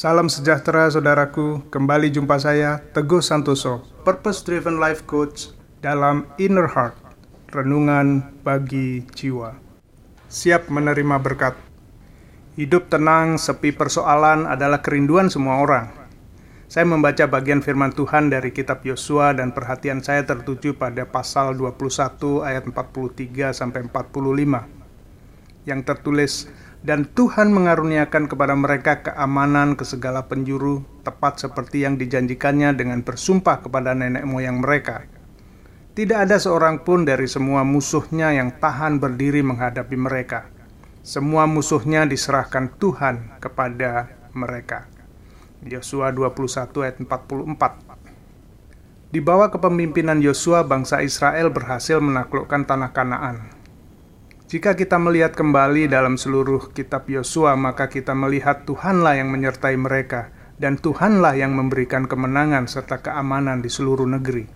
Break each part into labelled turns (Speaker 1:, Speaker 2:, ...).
Speaker 1: Salam sejahtera saudaraku, kembali jumpa saya Teguh Santoso, Purpose Driven Life Coach dalam Inner Heart, Renungan bagi Jiwa. Siap menerima berkat. Hidup tenang, sepi persoalan adalah kerinduan semua orang. Saya membaca bagian firman Tuhan dari kitab Yosua dan perhatian saya tertuju pada pasal 21 ayat 43 sampai 45 yang tertulis dan Tuhan mengaruniakan kepada mereka keamanan ke segala penjuru, tepat seperti yang dijanjikannya dengan bersumpah kepada nenek moyang mereka. Tidak ada seorang pun dari semua musuhnya yang tahan berdiri menghadapi mereka. Semua musuhnya diserahkan Tuhan kepada mereka. Yosua 21 ayat 44 Di bawah kepemimpinan Yosua, bangsa Israel berhasil menaklukkan tanah Kanaan. Jika kita melihat kembali dalam seluruh kitab Yosua, maka kita melihat Tuhanlah yang menyertai mereka, dan Tuhanlah yang memberikan kemenangan serta keamanan di seluruh negeri.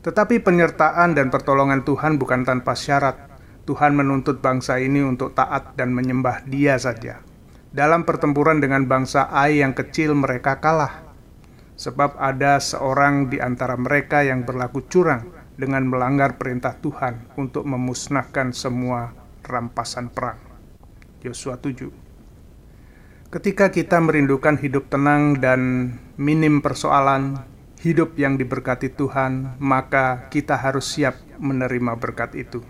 Speaker 1: Tetapi penyertaan dan pertolongan Tuhan bukan tanpa syarat. Tuhan menuntut bangsa ini untuk taat dan menyembah Dia saja. Dalam pertempuran dengan bangsa Ai yang kecil, mereka kalah, sebab ada seorang di antara mereka yang berlaku curang dengan melanggar perintah Tuhan untuk memusnahkan semua rampasan perang. Yosua 7 Ketika kita merindukan hidup tenang dan minim persoalan, hidup yang diberkati Tuhan, maka kita harus siap menerima berkat itu.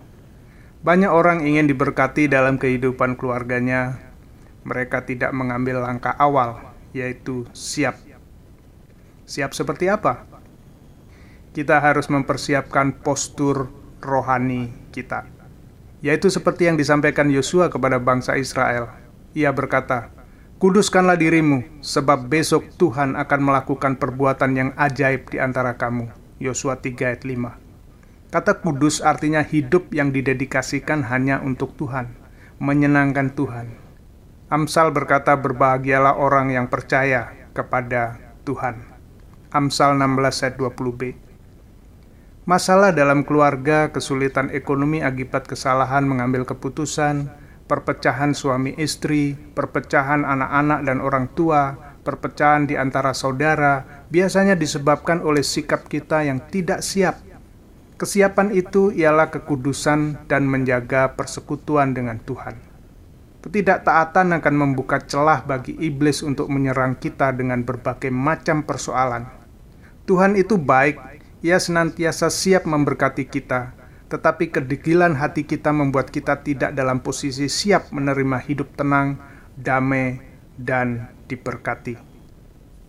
Speaker 1: Banyak orang ingin diberkati dalam kehidupan keluarganya, mereka tidak mengambil langkah awal, yaitu siap. Siap seperti apa? Kita harus mempersiapkan postur rohani kita, yaitu seperti yang disampaikan Yosua kepada bangsa Israel. Ia berkata, "Kuduskanlah dirimu, sebab besok Tuhan akan melakukan perbuatan yang ajaib di antara kamu." Yosua 3 ayat 5. Kata kudus artinya hidup yang didedikasikan hanya untuk Tuhan, menyenangkan Tuhan. Amsal berkata, "Berbahagialah orang yang percaya kepada Tuhan." Amsal 16 ayat 20b. Masalah dalam keluarga, kesulitan ekonomi akibat kesalahan mengambil keputusan, perpecahan suami istri, perpecahan anak-anak dan orang tua, perpecahan di antara saudara, biasanya disebabkan oleh sikap kita yang tidak siap. Kesiapan itu ialah kekudusan dan menjaga persekutuan dengan Tuhan. Ketidaktaatan akan membuka celah bagi iblis untuk menyerang kita dengan berbagai macam persoalan. Tuhan itu baik ia senantiasa siap memberkati kita, tetapi kedegilan hati kita membuat kita tidak dalam posisi siap menerima hidup tenang, damai, dan diberkati.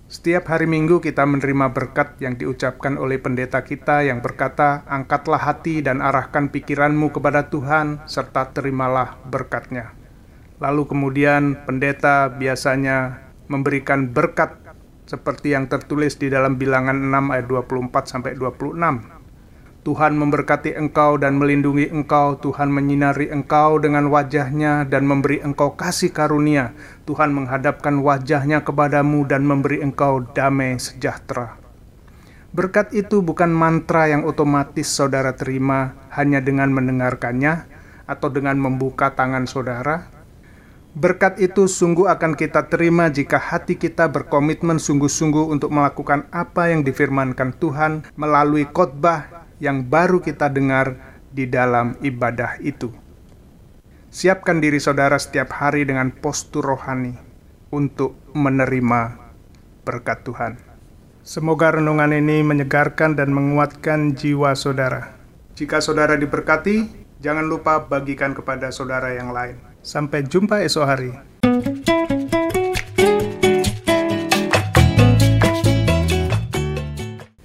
Speaker 1: Setiap hari Minggu kita menerima berkat yang diucapkan oleh pendeta kita yang berkata, "Angkatlah hati dan arahkan pikiranmu kepada Tuhan, serta terimalah berkatnya." Lalu kemudian pendeta biasanya memberikan berkat seperti yang tertulis di dalam bilangan 6 ayat 24 sampai 26. Tuhan memberkati engkau dan melindungi engkau, Tuhan menyinari engkau dengan wajahnya dan memberi engkau kasih karunia. Tuhan menghadapkan wajahnya kepadamu dan memberi engkau damai sejahtera. Berkat itu bukan mantra yang otomatis saudara terima hanya dengan mendengarkannya atau dengan membuka tangan saudara, Berkat itu sungguh akan kita terima jika hati kita berkomitmen sungguh-sungguh untuk melakukan apa yang difirmankan Tuhan melalui khotbah yang baru kita dengar di dalam ibadah itu. Siapkan diri saudara setiap hari dengan postur rohani untuk menerima berkat Tuhan. Semoga renungan ini menyegarkan dan menguatkan jiwa saudara. Jika saudara diberkati, jangan lupa bagikan kepada saudara yang lain. Sampai jumpa esok hari.